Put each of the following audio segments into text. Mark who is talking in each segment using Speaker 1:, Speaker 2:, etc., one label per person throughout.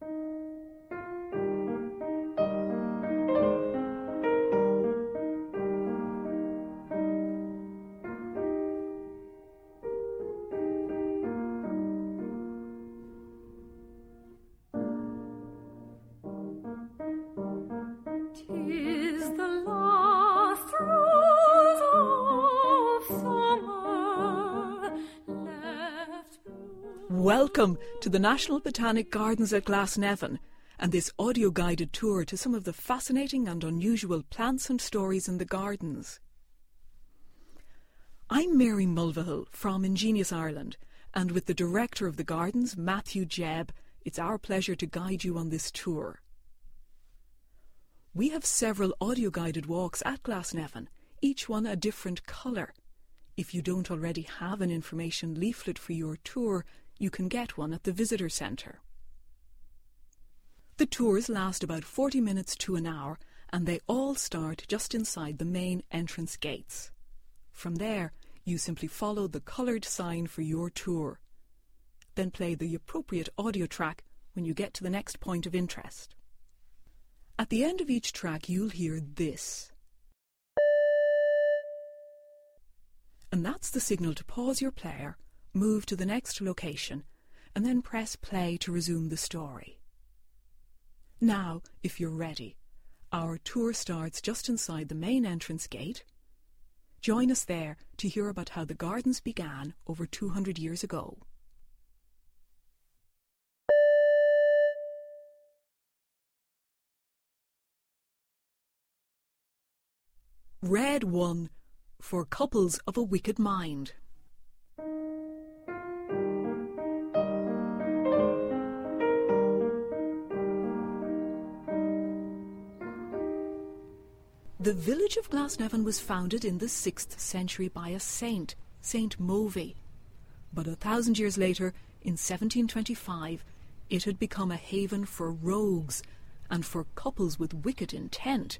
Speaker 1: Tis
Speaker 2: Welcome to the National Botanic Gardens at Glasnevin and this audio guided tour to some of the fascinating and unusual plants and stories in the gardens. I'm Mary Mulvihill from Ingenious Ireland, and with the director of the gardens, Matthew Jebb, it's our pleasure to guide you on this tour. We have several audio guided walks at Glasnevin, each one a different colour. If you don't already have an information leaflet for your tour, you can get one at the visitor centre. The tours last about 40 minutes to an hour and they all start just inside the main entrance gates. From there, you simply follow the coloured sign for your tour. Then play the appropriate audio track when you get to the next point of interest. At the end of each track, you'll hear this. And that's the signal to pause your player, move to the next location, and then press play to resume the story. Now, if you're ready, our tour starts just inside the main entrance gate. Join us there to hear about how the gardens began over 200 years ago. Red 1 for couples of a wicked mind. The village of Glasnevin was founded in the 6th century by a saint, Saint Mobhí. But a thousand years later, in 1725, it had become a haven for rogues and for couples with wicked intent.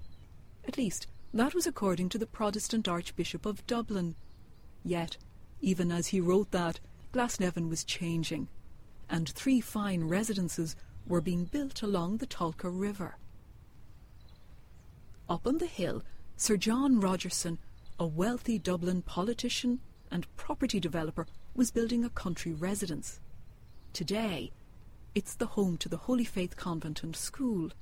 Speaker 2: At least, that was according to the Protestant Archbishop of Dublin. Yet, even as he wrote that, Glasnevin was changing, and three fine residences were being built along the Tolka River. Up on the hill, Sir John Rogerson, a wealthy Dublin politician and property developer, was building a country residence. Today, it's the home to the Holy Faith Convent and School.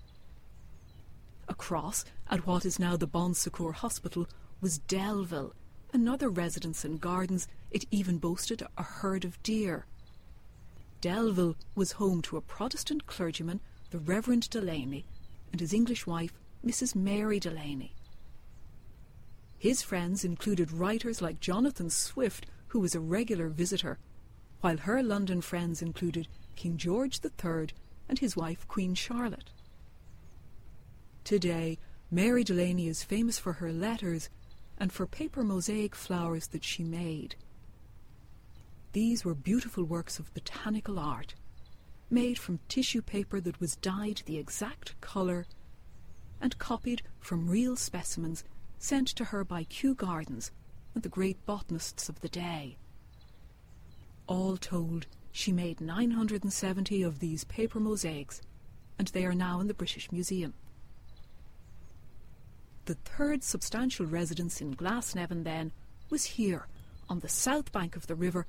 Speaker 2: Across, at what is now the Bon Secours Hospital, was Delville, another residence and gardens. It even boasted a herd of deer. Delville was home to a Protestant clergyman, the Reverend Delany, and his English wife, Mrs. Mary Delany. His friends included writers like Jonathan Swift, who was a regular visitor, while her London friends included King George III and his wife Queen Charlotte. Today, Mary Delany is famous for her letters and for paper mosaic flowers that she made. These were beautiful works of botanical art, made from tissue paper that was dyed the exact colour and copied from real specimens sent to her by Kew Gardens and the great botanists of the day. All told, she made 970 of these paper mosaics, and they are now in the British Museum. The third substantial residence in Glasnevin, then, was here, on the south bank of the river,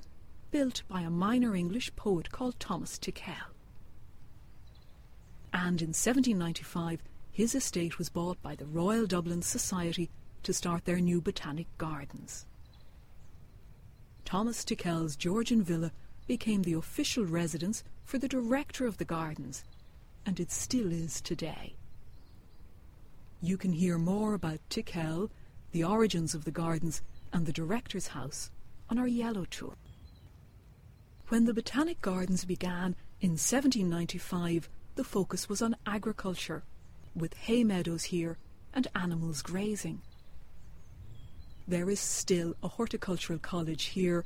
Speaker 2: built by a minor English poet called Thomas Tickell. And in 1795, his estate was bought by the Royal Dublin Society to start their new botanic gardens. Thomas Tickell's Georgian Villa became the official residence for the director of the gardens, and it still is today. You can hear more about Tickell, the origins of the gardens, and the director's house on our yellow tour. When the Botanic Gardens began in 1795, the focus was on agriculture, with hay meadows here and animals grazing. There is still a horticultural college here,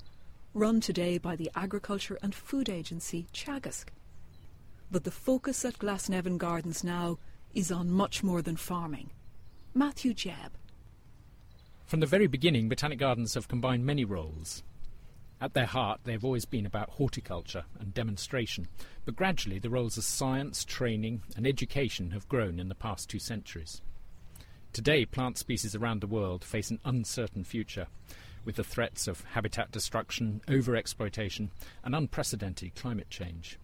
Speaker 2: run today by the Agriculture and Food Agency, Teagasc. But the focus at Glasnevin Gardens now is on much more than farming. Matthew Jebb.
Speaker 3: From the very beginning, Botanic Gardens have combined many roles. At their heart, they have always been about horticulture and demonstration, but gradually the roles of science, training, and education have grown in the past two centuries. Today, plant species around the world face an uncertain future, with the threats of habitat destruction, overexploitation, and unprecedented climate change.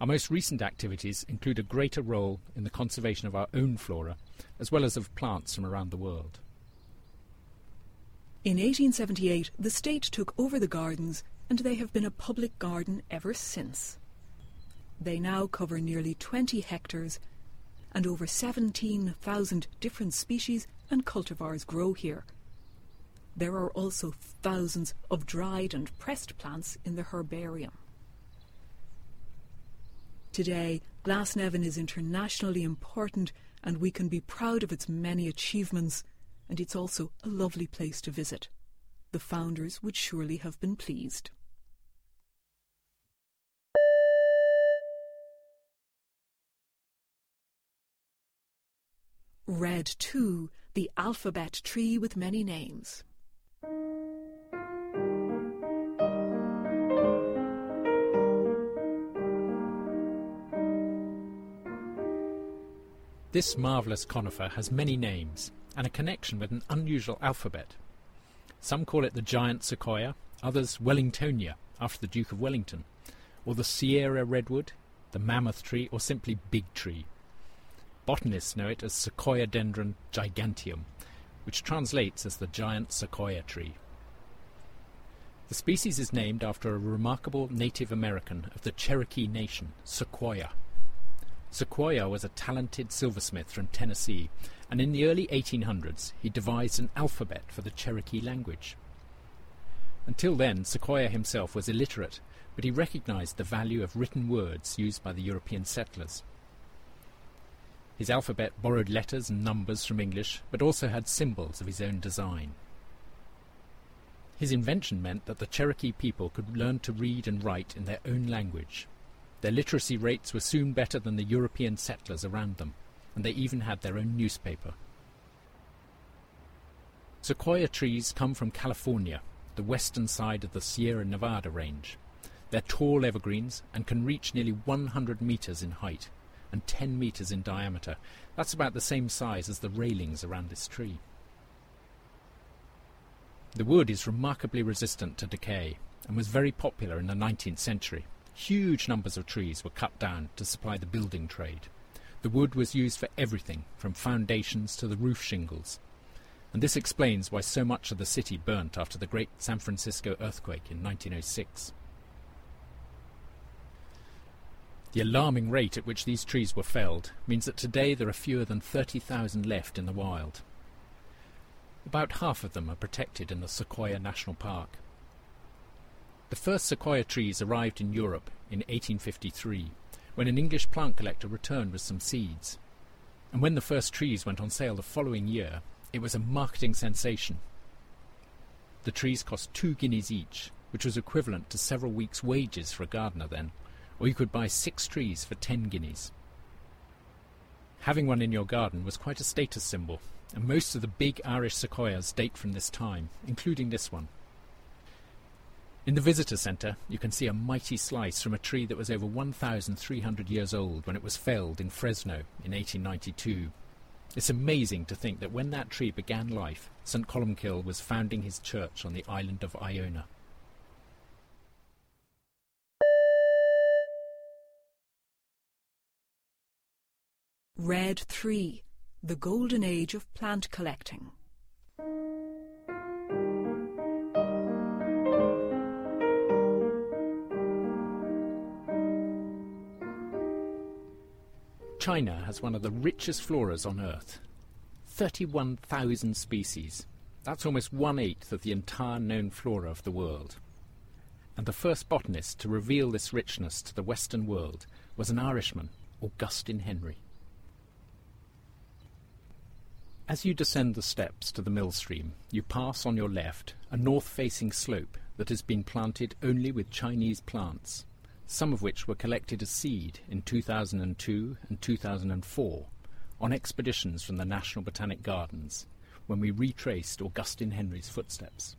Speaker 3: Our most recent activities include a greater role in the conservation of our own flora, as well as of plants from around the world.
Speaker 2: In 1878, the state took over the gardens and they have been a public garden ever since. They now cover nearly 20 hectares and over 17,000 different species and cultivars grow here. There are also thousands of dried and pressed plants in the herbarium. Today, Glasnevin is internationally important and we can be proud of its many achievements and it's also a lovely place to visit. The founders would surely have been pleased. Read too, the alphabet tree with many names.
Speaker 3: This marvellous conifer has many names and a connection with an unusual alphabet. Some call it the giant sequoia, others Wellingtonia, after the Duke of Wellington, or the Sierra redwood, the mammoth tree, or simply big tree. Botanists know it as Sequoiadendron giganteum, which translates as the giant sequoia tree. The species is named after a remarkable Native American of the Cherokee Nation, Sequoyah. Sequoyah was a talented silversmith from Tennessee, and in the early 1800s he devised an alphabet for the Cherokee language. Until then, Sequoyah himself was illiterate, but he recognized the value of written words used by the European settlers. His alphabet borrowed letters and numbers from English, but also had symbols of his own design. His invention meant that the Cherokee people could learn to read and write in their own language, their literacy rates were soon better than the European settlers around them, and they even had their own newspaper. Sequoia trees come from California, the western side of the Sierra Nevada range. They're tall evergreens and can reach nearly 100 meters in height and 10 meters in diameter. That's about the same size as the railings around this tree. The wood is remarkably resistant to decay and was very popular in the 19th century. Huge numbers of trees were cut down to supply the building trade. The wood was used for everything, from foundations to the roof shingles. And this explains why so much of the city burnt after the great San Francisco earthquake in 1906. The alarming rate at which these trees were felled means that today there are fewer than 30,000 left in the wild. About half of them are protected in the Sequoia National Park. The first sequoia trees arrived in Europe in 1853, when an English plant collector returned with some seeds. And when the first trees went on sale the following year, it was a marketing sensation. The trees cost two guineas each, which was equivalent to several weeks' wages for a gardener then, or you could buy six trees for ten guineas. Having one in your garden was quite a status symbol, and most of the big Irish sequoias date from this time, including this one. In the visitor centre, you can see a mighty slice from a tree that was over 1,300 years old when it was felled in Fresno in 1892. It's amazing to think that when that tree began life, St. Columcille was founding his church on the island of Iona.
Speaker 2: Red 3 The Golden Age of Plant Collecting.
Speaker 3: China has one of the richest floras on Earth 31,000 species. That's almost one eighth of the entire known flora of the world. And the first botanist to reveal this richness to the Western world was an Irishman, Augustine Henry. As you descend the steps to the mill stream, you pass on your left a north facing slope that has been planted only with Chinese plants some of which were collected as seed in 2002 and 2004 on expeditions from the National Botanic Gardens when we retraced Augustine Henry's footsteps.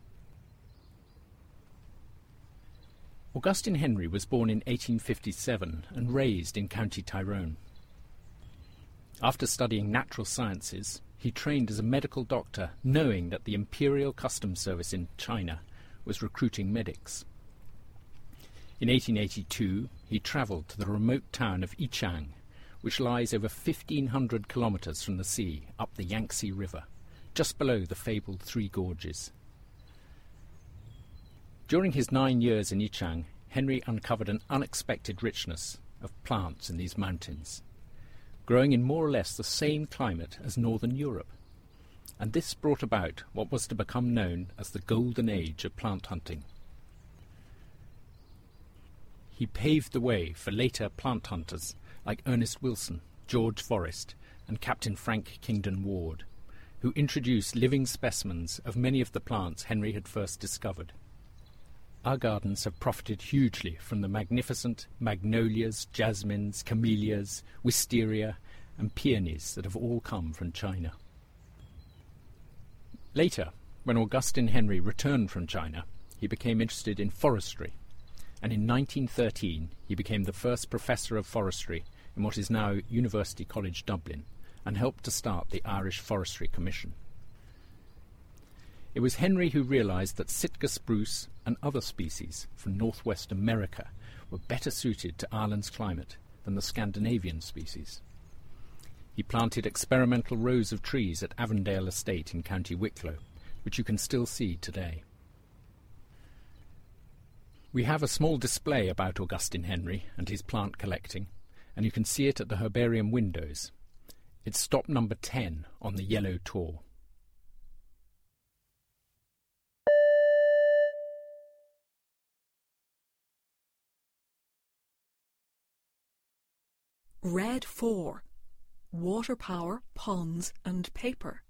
Speaker 3: Augustine Henry was born in 1857 and raised in County Tyrone. After studying natural sciences, he trained as a medical doctor, knowing that the Imperial Customs Service in China was recruiting medics. In 1882, he travelled to the remote town of Yichang, which lies over 1,500 kilometres from the sea up the Yangtze River, just below the fabled Three Gorges. During his nine years in Yichang, Henry uncovered an unexpected richness of plants in these mountains, growing in more or less the same climate as northern Europe. And this brought about what was to become known as the golden age of plant hunting. He paved the way for later plant hunters like Ernest Wilson, George Forrest, and Captain Frank Kingdon Ward, who introduced living specimens of many of the plants Henry had first discovered. Our gardens have profited hugely from the magnificent magnolias, jasmines, camellias, wisteria, and peonies that have all come from China. Later, when Augustine Henry returned from China, he became interested in forestry, and in 1913 he became the first professor of forestry in what is now University College Dublin and helped to start the Irish Forestry Commission. It was Henry who realised that Sitka spruce and other species from northwest America were better suited to Ireland's climate than the Scandinavian species. He planted experimental rows of trees at Avondale Estate in County Wicklow, which you can still see today. We have a small display about Augustine Henry and his plant collecting, and you can see it at the herbarium windows. It's stop number 10 on the yellow tour.
Speaker 2: Red 4 Water Power, Ponds and Paper.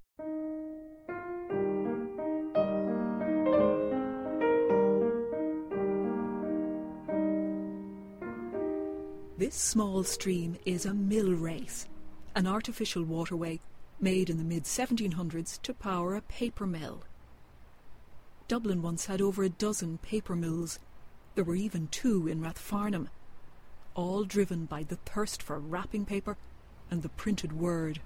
Speaker 2: This small stream is a mill race, an artificial waterway made in the mid 1700s to power a paper mill. Dublin once had over a dozen paper mills. There were even two in Rathfarnham, all driven by the thirst for wrapping paper and the printed word.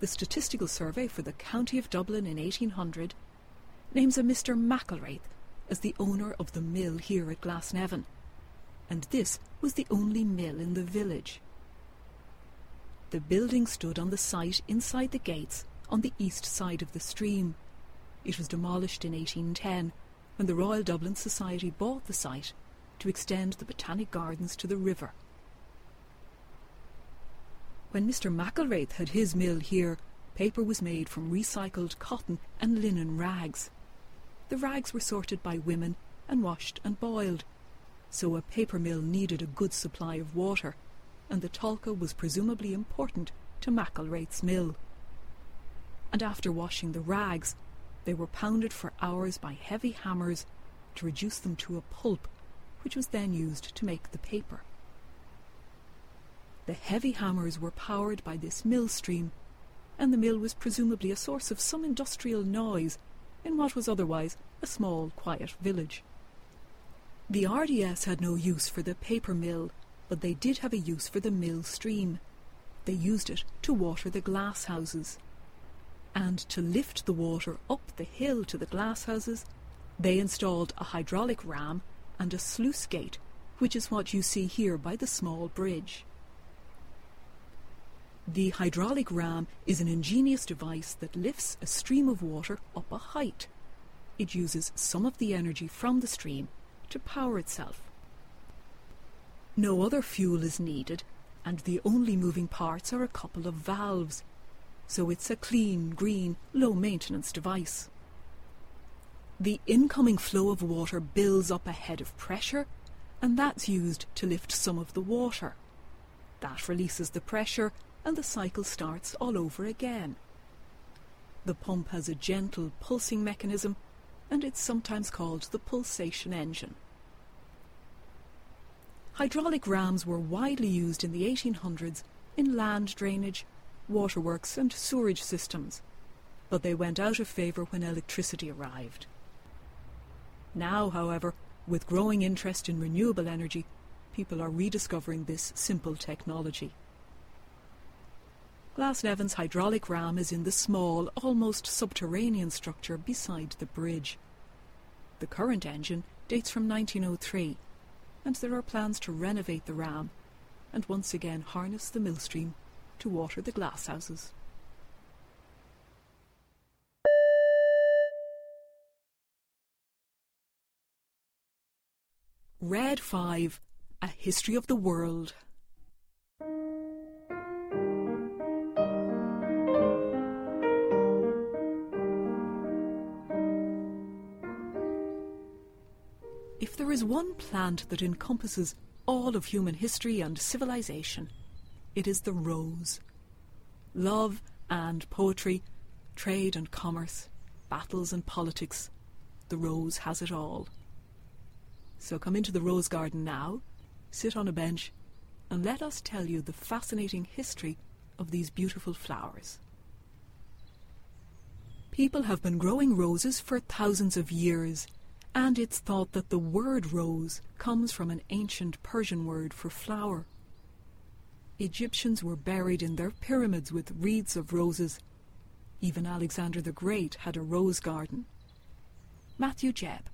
Speaker 2: The statistical survey for the county of Dublin in 1800 names a Mr. McElraith as the owner of the mill here at Glasnevin, and this was the only mill in the village. The building stood on the site inside the gates on the east side of the stream. It was demolished in 1810 when the Royal Dublin Society bought the site to extend the Botanic Gardens to the river. When Mr. McElraith had his mill here, paper was made from recycled cotton and linen rags. The rags were sorted by women and washed and boiled, so a paper mill needed a good supply of water, and the Tolka was presumably important to McElraith's mill. And after washing the rags, they were pounded for hours by heavy hammers to reduce them to a pulp, which was then used to make the paper. The heavy hammers were powered by this mill stream, and the mill was presumably a source of some industrial noise in what was otherwise a small, quiet village. The RDS had no use for the paper mill, but they did have a use for the mill stream. They used it to water the glass houses. And to lift the water up the hill to the glass houses, they installed a hydraulic ram and a sluice gate, which is what you see here by the small bridge. The hydraulic ram is an ingenious device that lifts a stream of water up a height. It uses some of the energy from the stream to power itself. No other fuel is needed, and the only moving parts are a couple of valves, so it's a clean, green, low maintenance device. The incoming flow of water builds up a head of pressure, and that's used to lift some of the water. That releases the pressure, and the cycle starts all over again. The pump has a gentle pulsing mechanism, and it's sometimes called the pulsation engine. Hydraulic rams were widely used in the 1800s in land drainage, waterworks, and sewerage systems, but they went out of favour when electricity arrived. Now, however, With growing interest in renewable energy, people are rediscovering this simple technology. Glasnevin's hydraulic ram is in the small, almost subterranean structure beside the bridge. The current engine dates from 1903, and there are plans to renovate the ram and once again harness the millstream to water the glasshouses. Red 5 A History of the World. If there is one plant that encompasses all of human history and civilization, it is the rose. Love and poetry, trade and commerce, battles and politics, the rose has it all. So come into the rose garden now, sit on a bench, and let us tell you the fascinating history of these beautiful flowers. People have been growing roses for thousands of years, and it's thought that the word rose comes from an ancient Persian word for flower. Egyptians were buried in their pyramids with wreaths of roses. Even Alexander the Great had a rose garden. Matthew Jebb.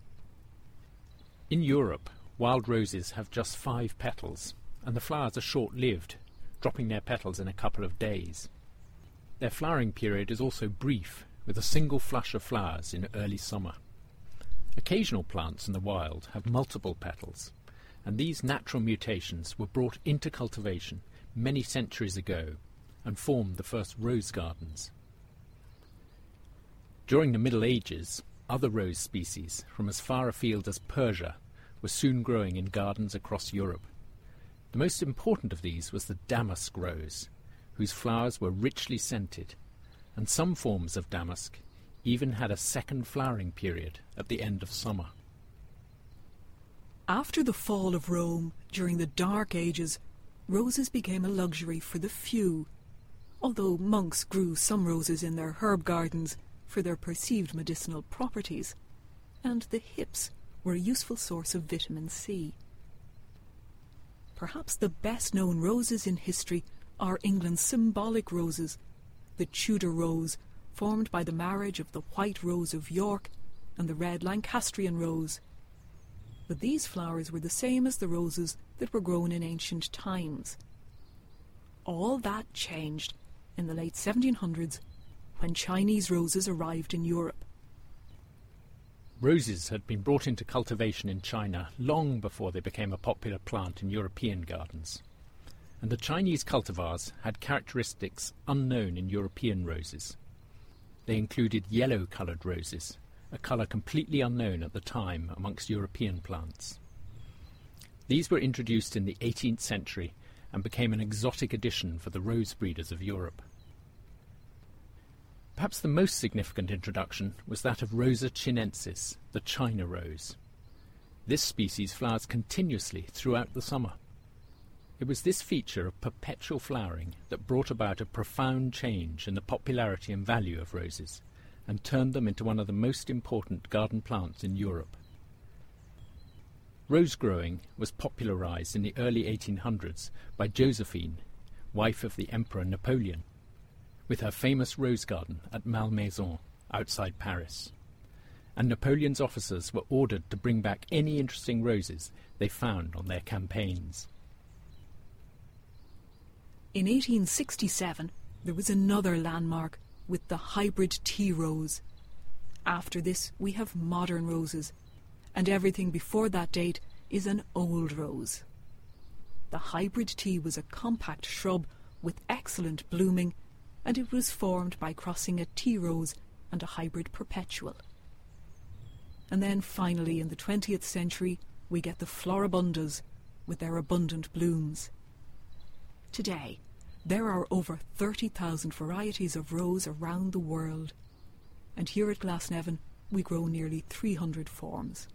Speaker 3: In Europe, wild roses have just five petals, and the flowers are short lived, dropping their petals in a couple of days. Their flowering period is also brief, with a single flush of flowers in early summer. Occasional plants in the wild have multiple petals, and these natural mutations were brought into cultivation many centuries ago and formed the first rose gardens. During the Middle Ages, other rose species from as far afield as Persia were soon growing in gardens across Europe. The most important of these was the damask rose, whose flowers were richly scented, and some forms of damask even had a second flowering period at the end of summer.
Speaker 2: After the fall of Rome, during the Dark Ages, roses became a luxury for the few. Although monks grew some roses in their herb gardens for their perceived medicinal properties, and the hips were a useful source of vitamin C. Perhaps the best known roses in history are England's symbolic roses, the Tudor rose, formed by the marriage of the white rose of York and the red Lancastrian rose. But these flowers were the same as the roses that were grown in ancient times. All that changed in the late 1700s when Chinese roses arrived in Europe.
Speaker 3: Roses had been brought into cultivation in China long before they became a popular plant in European gardens. And the Chinese cultivars had characteristics unknown in European roses. They included yellow coloured roses, a colour completely unknown at the time amongst European plants. These were introduced in the 18th century and became an exotic addition for the rose breeders of Europe. Perhaps the most significant introduction was that of Rosa chinensis, the China rose. This species flowers continuously throughout the summer. It was this feature of perpetual flowering that brought about a profound change in the popularity and value of roses and turned them into one of the most important garden plants in Europe. Rose growing was popularized in the early 1800s by Josephine, wife of the Emperor Napoleon, with her famous rose garden at Malmaison outside Paris. And Napoleon's officers were ordered to bring back any interesting roses they found on their campaigns.
Speaker 2: In 1867, there was another landmark with the hybrid tea rose. After this, we have modern roses, and everything before that date is an old rose. The hybrid tea was a compact shrub with excellent blooming, and it was formed by crossing a tea rose and a hybrid perpetual. And then finally, in the 20th century, we get the floribundas with their abundant blooms. Today, there are over 30,000 varieties of rose around the world, and here at Glasnevin we grow nearly 300 forms.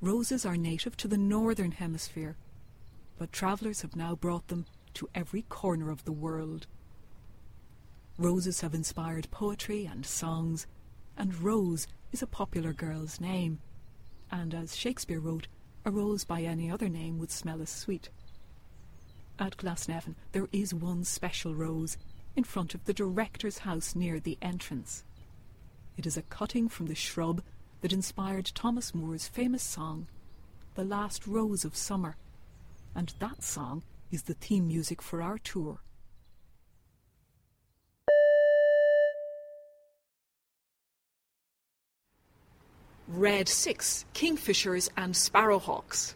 Speaker 2: Roses are native to the northern hemisphere, but travellers have now brought them to every corner of the world. Roses have inspired poetry and songs, and Rose is a popular girl's name. and as Shakespeare wrote, a rose by any other name would smell as sweet. At Glasnevin, there is one special rose in front of the director's house near the entrance. It is a cutting from the shrub that inspired Thomas Moore's famous song, The Last Rose of Summer, and that song is the theme music for our tour. Red 6 Kingfishers and Sparrowhawks.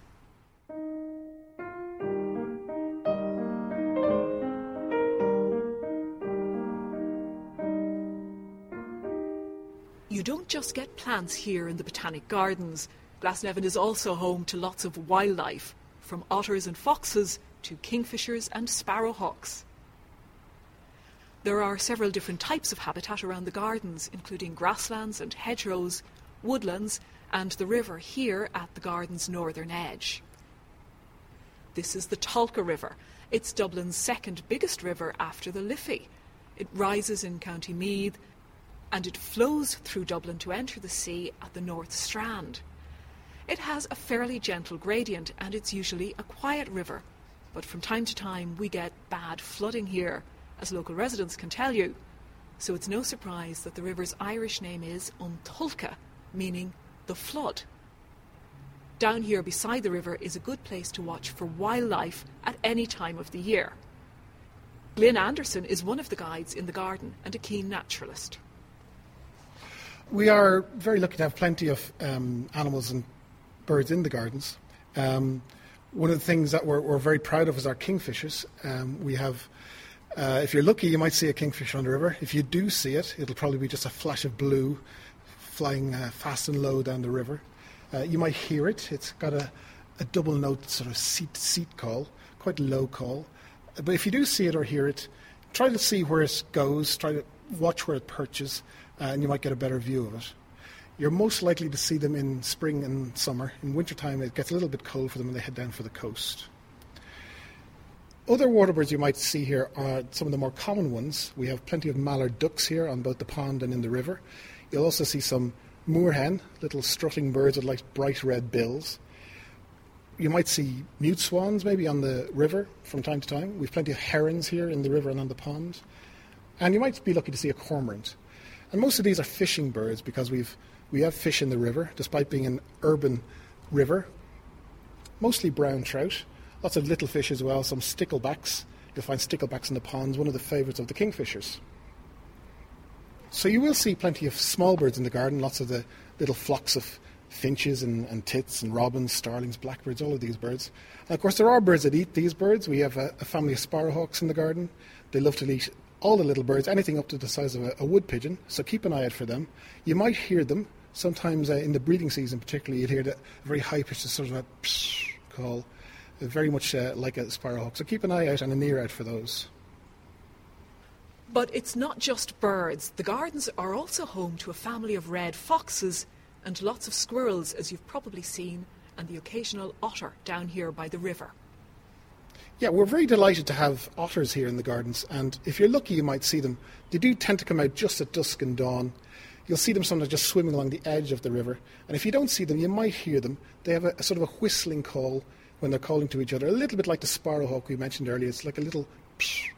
Speaker 2: Don't just get plants here in the Botanic Gardens. Glasnevin is also home to lots of wildlife, from otters and foxes to kingfishers and sparrowhawks. There are several different types of habitat around the gardens, including grasslands and hedgerows, woodlands, and the river here at the garden's northern edge. This is the Tolka River. It's Dublin's second biggest river after the Liffey. It rises in County Meath and it flows through Dublin to enter the sea at the North Strand. It has a fairly gentle gradient and it's usually a quiet river, but from time to time we get bad flooding here, as local residents can tell you. So it's no surprise that the river's Irish name is An Tulca, meaning the flood. Down here beside the river is a good place to watch for wildlife at any time of the year. Glyn Anderson is one of the guides in the garden and a keen naturalist.
Speaker 4: We are very lucky to have plenty of um, animals and birds in the gardens. Um, one of the things that we're, we're, very proud of is our kingfishers. Um, we have, uh, if you're lucky, you might see a kingfisher on the river. If you do see it, it'll probably be just a flash of blue flying uh, fast and low down the river. Uh, you might hear it. It's got a, a double note sort of seat seat call, quite low call. But if you do see it or hear it, try to see where it goes. Try to watch where it perches, uh, and you might get a better view of it. You're most likely to see them in spring and summer. In wintertime, it gets a little bit cold for them and they head down for the coast. Other water birds you might see here are some of the more common ones. We have plenty of mallard ducks here on both the pond and in the river. You'll also see some moorhen, little strutting birds with like bright red bills. You might see mute swans maybe on the river from time to time. We've plenty of herons here in the river and on the pond. And you might be lucky to see a cormorant. And most of these are fishing birds because we've we have fish in the river, despite being an urban river. Mostly brown trout, lots of little fish as well, some sticklebacks. You'll find sticklebacks in the ponds, one of the favourites of the kingfishers. So you will see plenty of small birds in the garden, lots of the little flocks of finches and, and tits and robins, starlings, blackbirds, all of these birds. And of course, there are birds that eat these birds. We have a, a family of sparrowhawks in the garden. They love to eat all the little birds, anything up to the size of a, a wood pigeon. So keep an eye out for them. You might hear them sometimes uh, in the breeding season, particularly, you'd hear that very high pitched sort of a psh call, very much uh, like a sparrowhawk. So keep an eye out and an ear out for those.
Speaker 2: But it's not just birds. The gardens are also home to a family of red foxes and lots of squirrels, as you've probably seen, and the occasional otter down here by the river.
Speaker 4: Yeah, we're very delighted to have otters here in the gardens, and if you're lucky, you might see them. They do tend to come out just at dusk and dawn, You'll see them sometimes just swimming along the edge of the river. And if you don't see them, you might hear them. They have a, a sort of a whistling call when they're calling to each other, a little bit like the sparrowhawk we mentioned earlier. It's like a little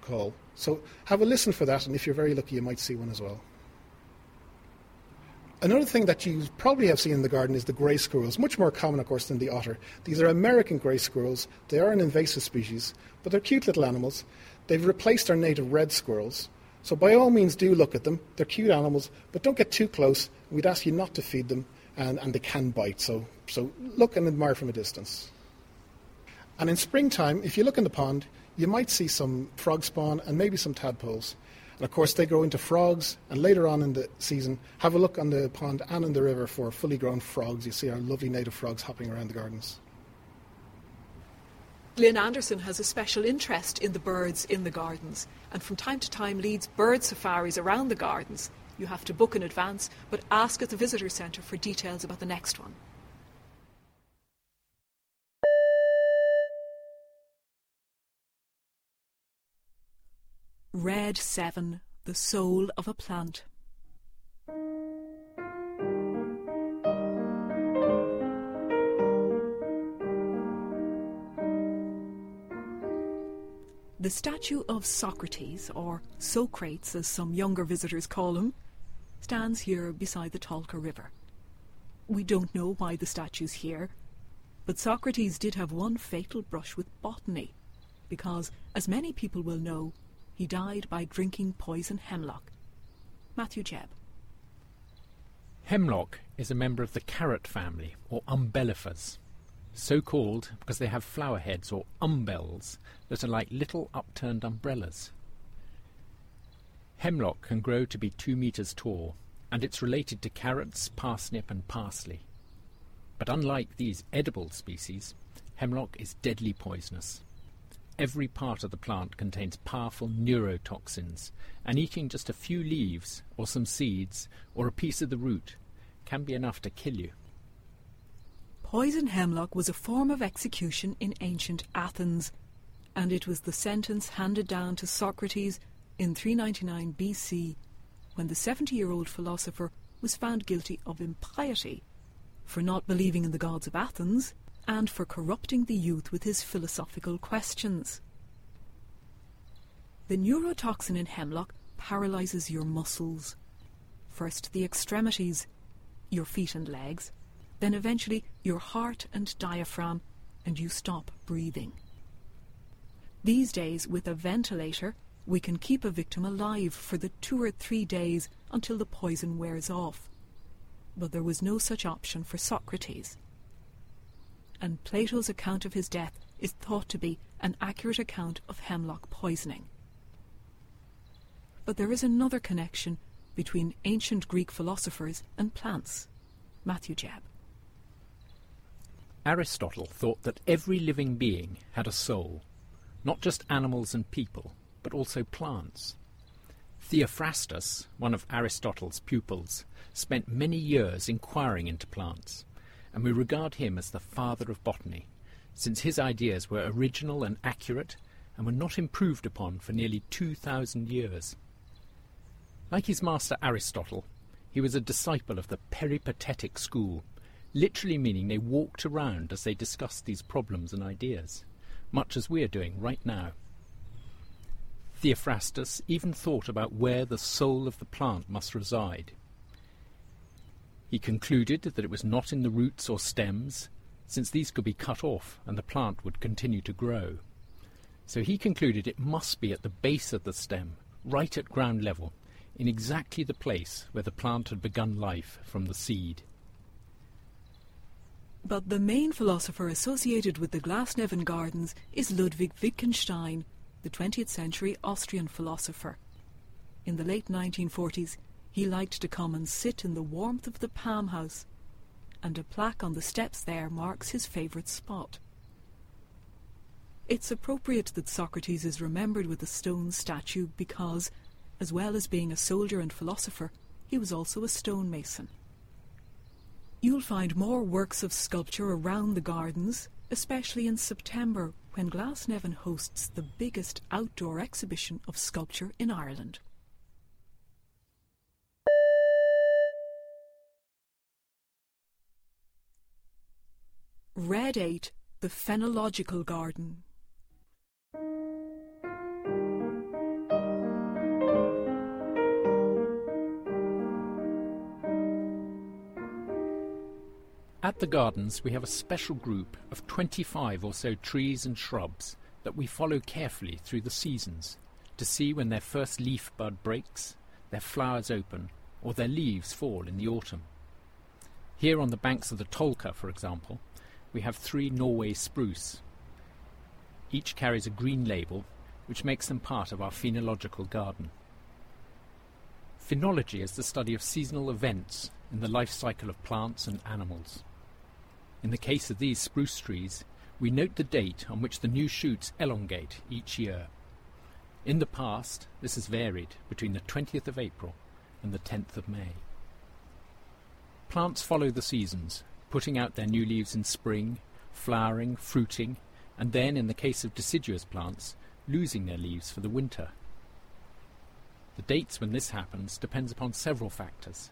Speaker 4: call. So have a listen for that, and if you're very lucky, you might see one as well. Another thing that you probably have seen in the garden is the grey squirrels, much more common, of course, than the otter. These are American grey squirrels. They are an invasive species, but they're cute little animals. They've replaced our native red squirrels, so by all means, do look at them. They're cute animals, but don't get too close. We'd ask you not to feed them, and, and they can bite. So, so look and admire from a distance. And in springtime, if you look in the pond, you might see some frog spawn and maybe some tadpoles. And of course, they grow into frogs. And later on in the season, have a look on the pond and in the river for fully grown frogs. You see our lovely native frogs hopping around the gardens.
Speaker 2: Glyn Anderson has a special interest in the birds in the gardens and from time to time leads bird safaris around the gardens. You have to book in advance, but ask at the visitor centre for details about the next one. Red 7 The Soul of a Plant. The statue of Socrates, or Socrates as some younger visitors call him, stands here beside the Tolka River. We don't know why the statue's here, but Socrates did have one fatal brush with botany, because, as many people will know, he died by drinking poison hemlock. Matthew Jebb.
Speaker 3: Hemlock is a member of the carrot family, or umbellifers, so called because they have flower heads, or umbels, that are like little upturned umbrellas. Hemlock can grow to be two metres tall, and it's related to carrots, parsnip, and parsley. But unlike these edible species, hemlock is deadly poisonous. Every part of the plant contains powerful neurotoxins, and eating just a few leaves, or some seeds, or a piece of the root can be enough to kill you.
Speaker 2: Poison hemlock was a form of execution in ancient Athens, and it was the sentence handed down to Socrates in 399 BC when the 70 year old philosopher was found guilty of impiety for not believing in the gods of Athens and for corrupting the youth with his philosophical questions. The neurotoxin in hemlock paralyzes your muscles. First the extremities, your feet and legs, then eventually your heart and diaphragm, and you stop breathing. These days, with a ventilator, we can keep a victim alive for the two or three days until the poison wears off. But there was no such option for Socrates and Plato's account of his death is thought to be an accurate account of hemlock poisoning. But there is another connection between ancient Greek philosophers and plants. Matthew Jebb.
Speaker 3: Aristotle thought that every living being had a soul, not just animals and people, but also plants. Theophrastus, one of Aristotle's pupils, spent many years inquiring into plants and we regard him as the father of botany, since his ideas were original and accurate and were not improved upon for nearly 2,000 years. Like his master Aristotle, he was a disciple of the peripatetic school, literally meaning they walked around as they discussed these problems and ideas, much as we are doing right now. Theophrastus even thought about where the soul of the plant must reside he concluded that it was not in the roots or stems, since these could be cut off and the plant would continue to grow. So he concluded it must be at the base of the stem, right at ground level, in exactly the place where the plant had begun life from the seed.
Speaker 2: But the main philosopher associated with the Glasnevin Gardens is Ludwig Wittgenstein, the 20th century Austrian philosopher. In the late 1940s, he liked to come and sit in the warmth of the palm house, and a plaque on the steps there marks his favourite spot. It's appropriate that Socrates is remembered with a stone statue because, as well as being a soldier and philosopher, he was also a stonemason. You'll find more works of sculpture around the gardens, especially in September when Glasnevin hosts the biggest outdoor exhibition of sculpture in Ireland. Red 8, the Phenological Garden.
Speaker 3: At the gardens, we have a special group of 25 or so trees and shrubs that we follow carefully through the seasons to see when their first leaf bud breaks, their flowers open, or their leaves fall in the autumn. Here on the banks of the Tolka, for example, we have three Norway spruce. Each carries a green label, which makes them part of our phenological garden. Phenology is the study of seasonal events in the life cycle of plants and animals. In the case of these spruce trees, we note the date on which the new shoots elongate each year. In the past, this has varied between the 20th of April and the 10th of May. Plants follow the seasons putting out their new leaves in spring, flowering, fruiting, and then, in the case of deciduous plants, losing their leaves for the winter. The dates when this happens depends upon several factors.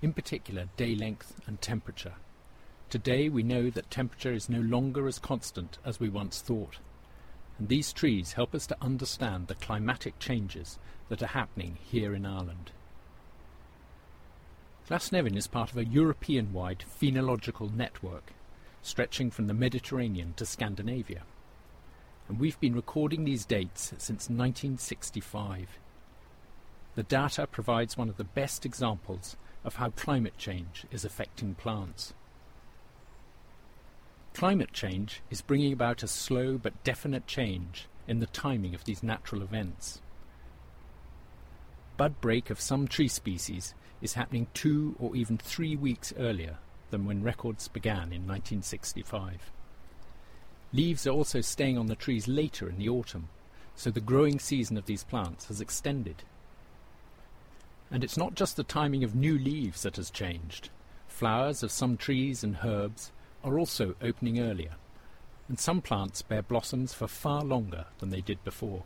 Speaker 3: In particular, day length and temperature. Today we know that temperature is no longer as constant as we once thought, and these trees help us to understand the climatic changes that are happening here in Ireland. Glasnevin is part of a European wide phenological network stretching from the Mediterranean to Scandinavia. And we've been recording these dates since 1965. The data provides one of the best examples of how climate change is affecting plants. Climate change is bringing about a slow but definite change in the timing of these natural events. Bud break of some tree species is happening two or even three weeks earlier than when records began in 1965. Leaves are also staying on the trees later in the autumn, so the growing season of these plants has extended. And it's not just the timing of new leaves that has changed. Flowers of some trees and herbs are also opening earlier, and some plants bear blossoms for far longer than they did before.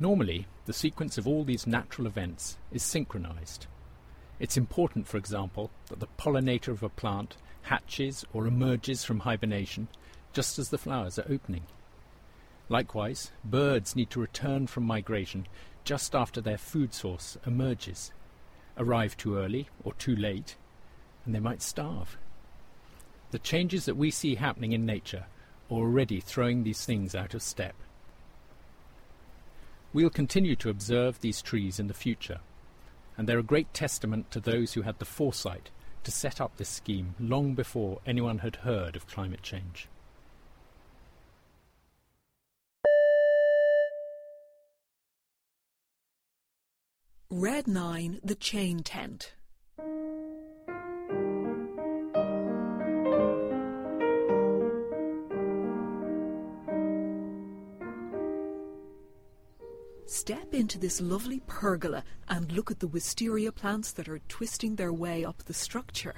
Speaker 3: Normally, the sequence of all these natural events is synchronized. It's important, for example, that the pollinator of a plant hatches or emerges from hibernation just as the flowers are opening. Likewise, birds need to return from migration just after their food source emerges. Arrive too early or too late, and they might starve. The changes that we see happening in nature are already throwing these things out of step. We'll continue to observe these trees in the future, and they're a great testament to those who had the foresight to set up this scheme long before anyone had heard of climate change.
Speaker 2: Red 9, The Chain Tent. Step into this lovely pergola and look at the wisteria plants that are twisting their way up the structure.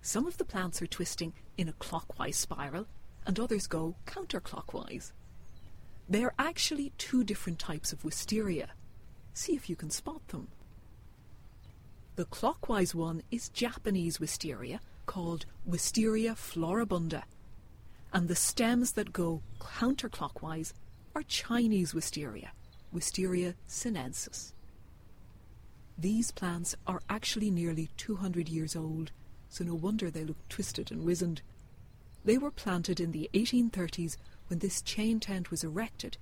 Speaker 2: Some of the plants are twisting in a clockwise spiral, and others go counterclockwise. They are actually two different types of wisteria. See if you can spot them. The clockwise one is Japanese wisteria, called Wisteria floribunda, and the stems that go counterclockwise are Chinese wisteria, Wisteria sinensis. These plants are actually nearly 200 years old, so no wonder they look twisted and wizened. They were planted in the 1830s when this chain tent was erected,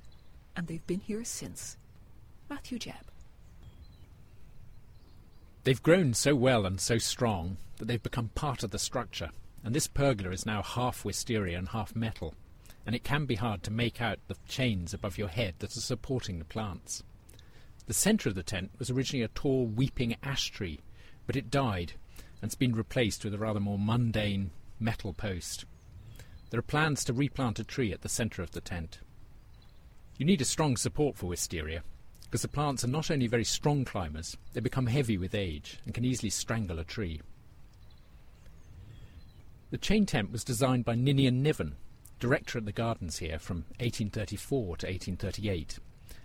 Speaker 2: and they've been here since. Matthew Jebb.
Speaker 3: They've grown so well and so strong that they've become part of the structure, and this pergola is now half wisteria and half metal and it can be hard to make out the chains above your head that are supporting the plants. The centre of the tent was originally a tall weeping ash tree, but it died and's been replaced with a rather more mundane metal post. There are plans to replant a tree at the centre of the tent. You need a strong support for wisteria, because the plants are not only very strong climbers, they become heavy with age and can easily strangle a tree. The chain tent was designed by Ninian Niven, director at the gardens here from 1834 to 1838,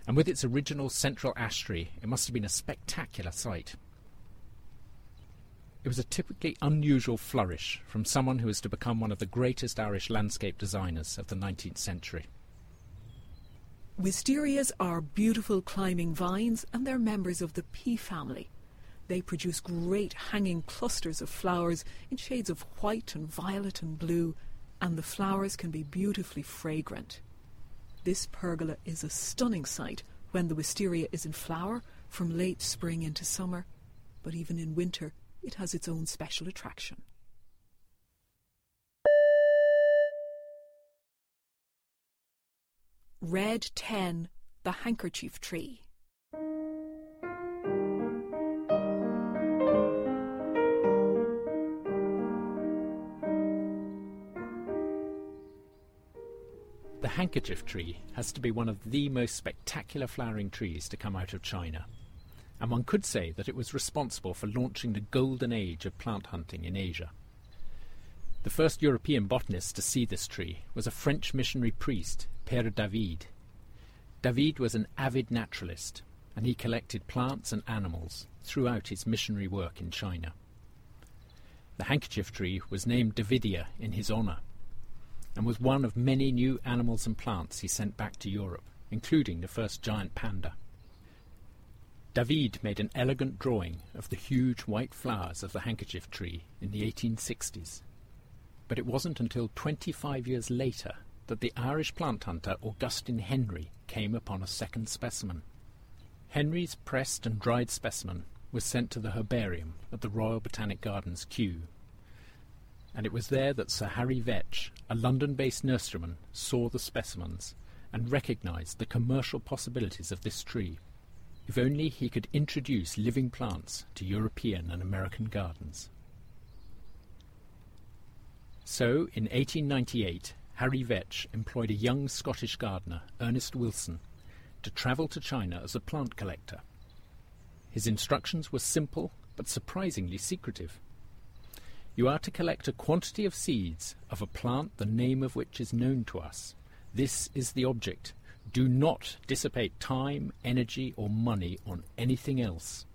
Speaker 3: and with its original central ash tree, it must have been a spectacular sight. It was a typically unusual flourish from someone who is to become one of the greatest Irish landscape designers of the 19th century.
Speaker 2: Wisterias are beautiful climbing vines and they're members of the pea family. They produce great hanging clusters of flowers in shades of white and violet and blue and the flowers can be beautifully fragrant. This pergola is a stunning sight when the wisteria is in flower from late spring into summer, but even in winter it has its own special attraction. Red 10, the handkerchief tree.
Speaker 3: Handkerchief tree has to be one of the most spectacular flowering trees to come out of China. And one could say that it was responsible for launching the golden age of plant hunting in Asia. The first European botanist to see this tree was a French missionary priest, Père David. David was an avid naturalist, and he collected plants and animals throughout his missionary work in China. The handkerchief tree was named Davidia in his honour, and was one of many new animals and plants he sent back to Europe, including the first giant panda. David made an elegant drawing of the huge white flowers of the handkerchief tree in the 1860s. But it wasn't until 25 years later that the Irish plant hunter Augustine Henry came upon a second specimen. Henry's pressed and dried specimen was sent to the herbarium at the Royal Botanic Gardens, Kew. And it was there that Sir Harry Veitch, a London based nurseryman, saw the specimens and recognised the commercial possibilities of this tree. If only he could introduce living plants to European and American gardens. So, in 1898, Harry Veitch employed a young Scottish gardener, Ernest Wilson, to travel to China as a plant collector. His instructions were simple but surprisingly secretive. You are to collect a quantity of seeds of a plant the name of which is known to us. This is the object. Do not dissipate time, energy, or money on anything else.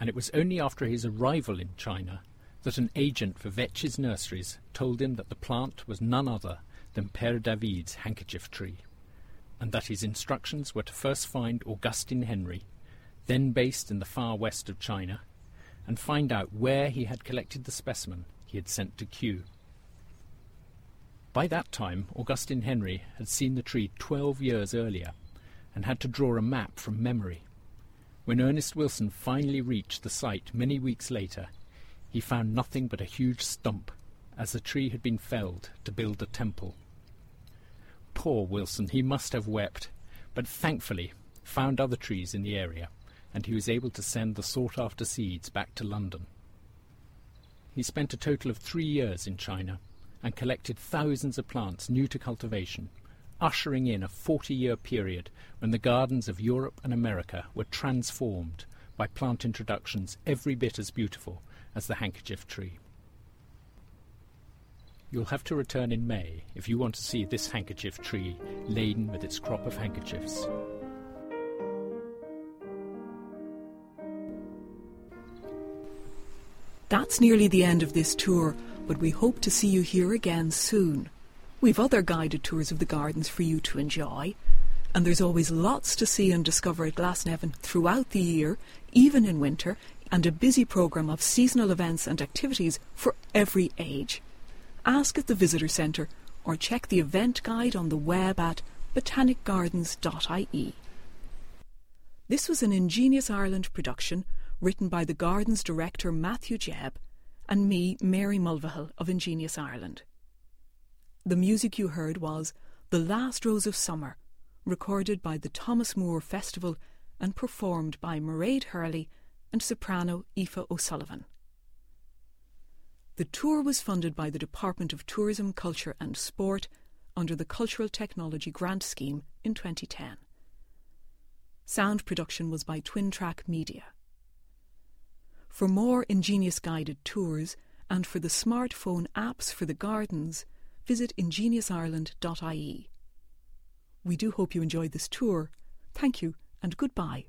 Speaker 3: And it was only after his arrival in China that an agent for Veitch's nurseries told him that the plant was none other than Père David's handkerchief tree, and that his instructions were to first find Augustine Henry, then based in the far west of China, and find out where he had collected the specimen he had sent to Kew. By that time, Augustine Henry had seen the tree twelve years earlier and had to draw a map from memory. When Ernest Wilson finally reached the site many weeks later, he found nothing but a huge stump, as the tree had been felled to build a temple. Poor Wilson, he must have wept, but thankfully found other trees in the area, and he was able to send the sought after seeds back to London. He spent a total of three years in China and collected thousands of plants new to cultivation, ushering in a 40 year period when the gardens of Europe and America were transformed by plant introductions every bit as beautiful as the handkerchief tree. You'll have to return in May if you want to see this handkerchief tree laden with its crop of handkerchiefs.
Speaker 2: That's nearly the end of this tour, but we hope to see you here again soon. We've other guided tours of the gardens for you to enjoy, and there's always lots to see and discover at Glasnevin throughout the year, even in winter, and a busy programme of seasonal events and activities for every age. Ask at the Visitor Centre or check the event guide on the web at botanicgardens.ie. This was an Ingenious Ireland production written by the Gardens director Matthew Jebb and me, Mary Mulvihill of Ingenious Ireland. The music you heard was The Last Rose of Summer, recorded by the Thomas Moore Festival and performed by Mairead Hurley and soprano Aoife O'Sullivan. The tour was funded by the Department of Tourism, Culture and Sport under the Cultural Technology Grant Scheme in 2010. Sound production was by Twin Track Media. For more ingenious guided tours and for the smartphone apps for the gardens, visit ingeniousireland.ie. We do hope you enjoyed this tour. Thank you and goodbye.